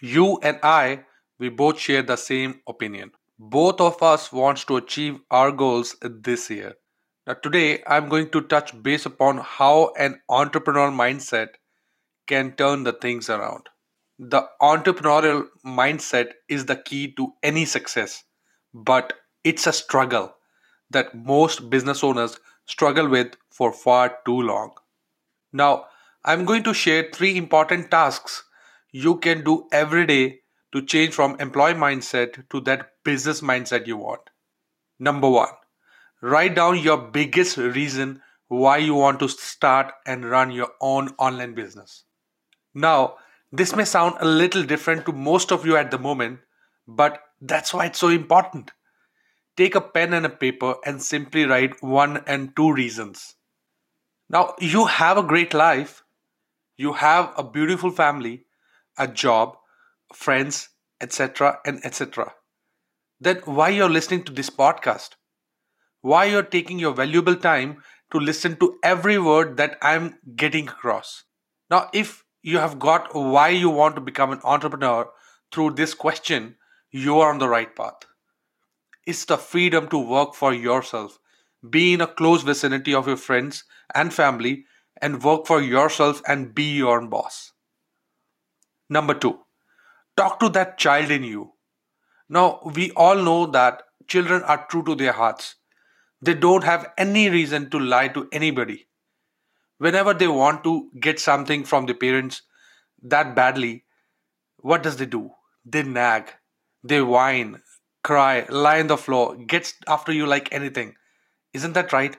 you and I, we both share the same opinion. Both of us wants to achieve our goals this year. Now today I'm going to touch base upon how an entrepreneurial mindset can turn the things around. The entrepreneurial mindset is the key to any success, but it's a struggle that most business owners struggle with for far too long. Now, I'm going to share three important tasks you can do every day to change from employee mindset to that business mindset you want. Number one, write down your biggest reason why you want to start and run your own online business. Now, this may sound a little different to most of you at the moment, but that's why it's so important. Take a pen and a paper and simply write one and two reasons. Now, you have a great life, you have a beautiful family, a job, friends, etc., and etc. Then why you're listening to this podcast? Why you're taking your valuable time to listen to every word that I'm getting across? Now, if you have got why you want to become an entrepreneur through this question, you are on the right path. It's the freedom to work for yourself, be in a close vicinity of your friends and family, and work for yourself and be your own boss. Number two, talk to that child in you. Now, we all know that children are true to their hearts. They don't have any reason to lie to anybody. Whenever they want to get something from the parents that badly, what does they do? They nag, they whine, cry, lie on the floor, gets after you like anything. Isn't that right?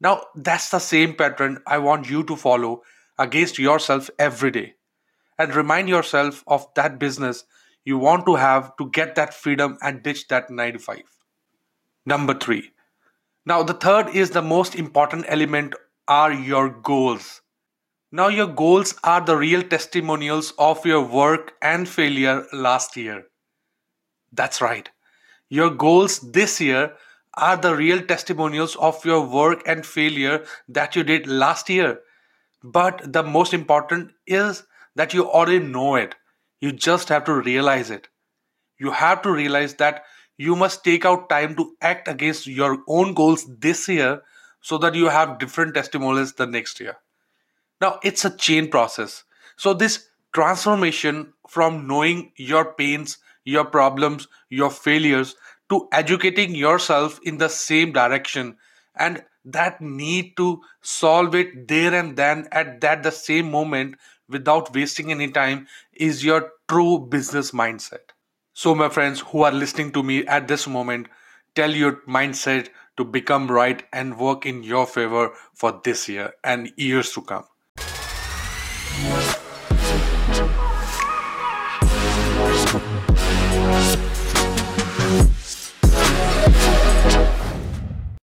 Now, that's the same pattern I want you to follow against yourself every day and remind yourself of that business you want to have to get that freedom and ditch that 95. Number three. Now, the third is the most important element are your goals. Now, your goals are the real testimonials of your work and failure last year. That's right. Your goals this year are the real testimonials of your work and failure that you did last year. But the most important is that you already know it. You just have to realize it. You have to realize that you must take out time to act against your own goals this year so that you have different testimonials the next year. Now, it's a chain process. So, this transformation from knowing your pains, your problems, your failures to educating yourself in the same direction and that need to solve it there and then at that the same moment without wasting any time is your true business mindset. So, my friends who are listening to me at this moment, tell your mindset to become right and work in your favor for this year and years to come.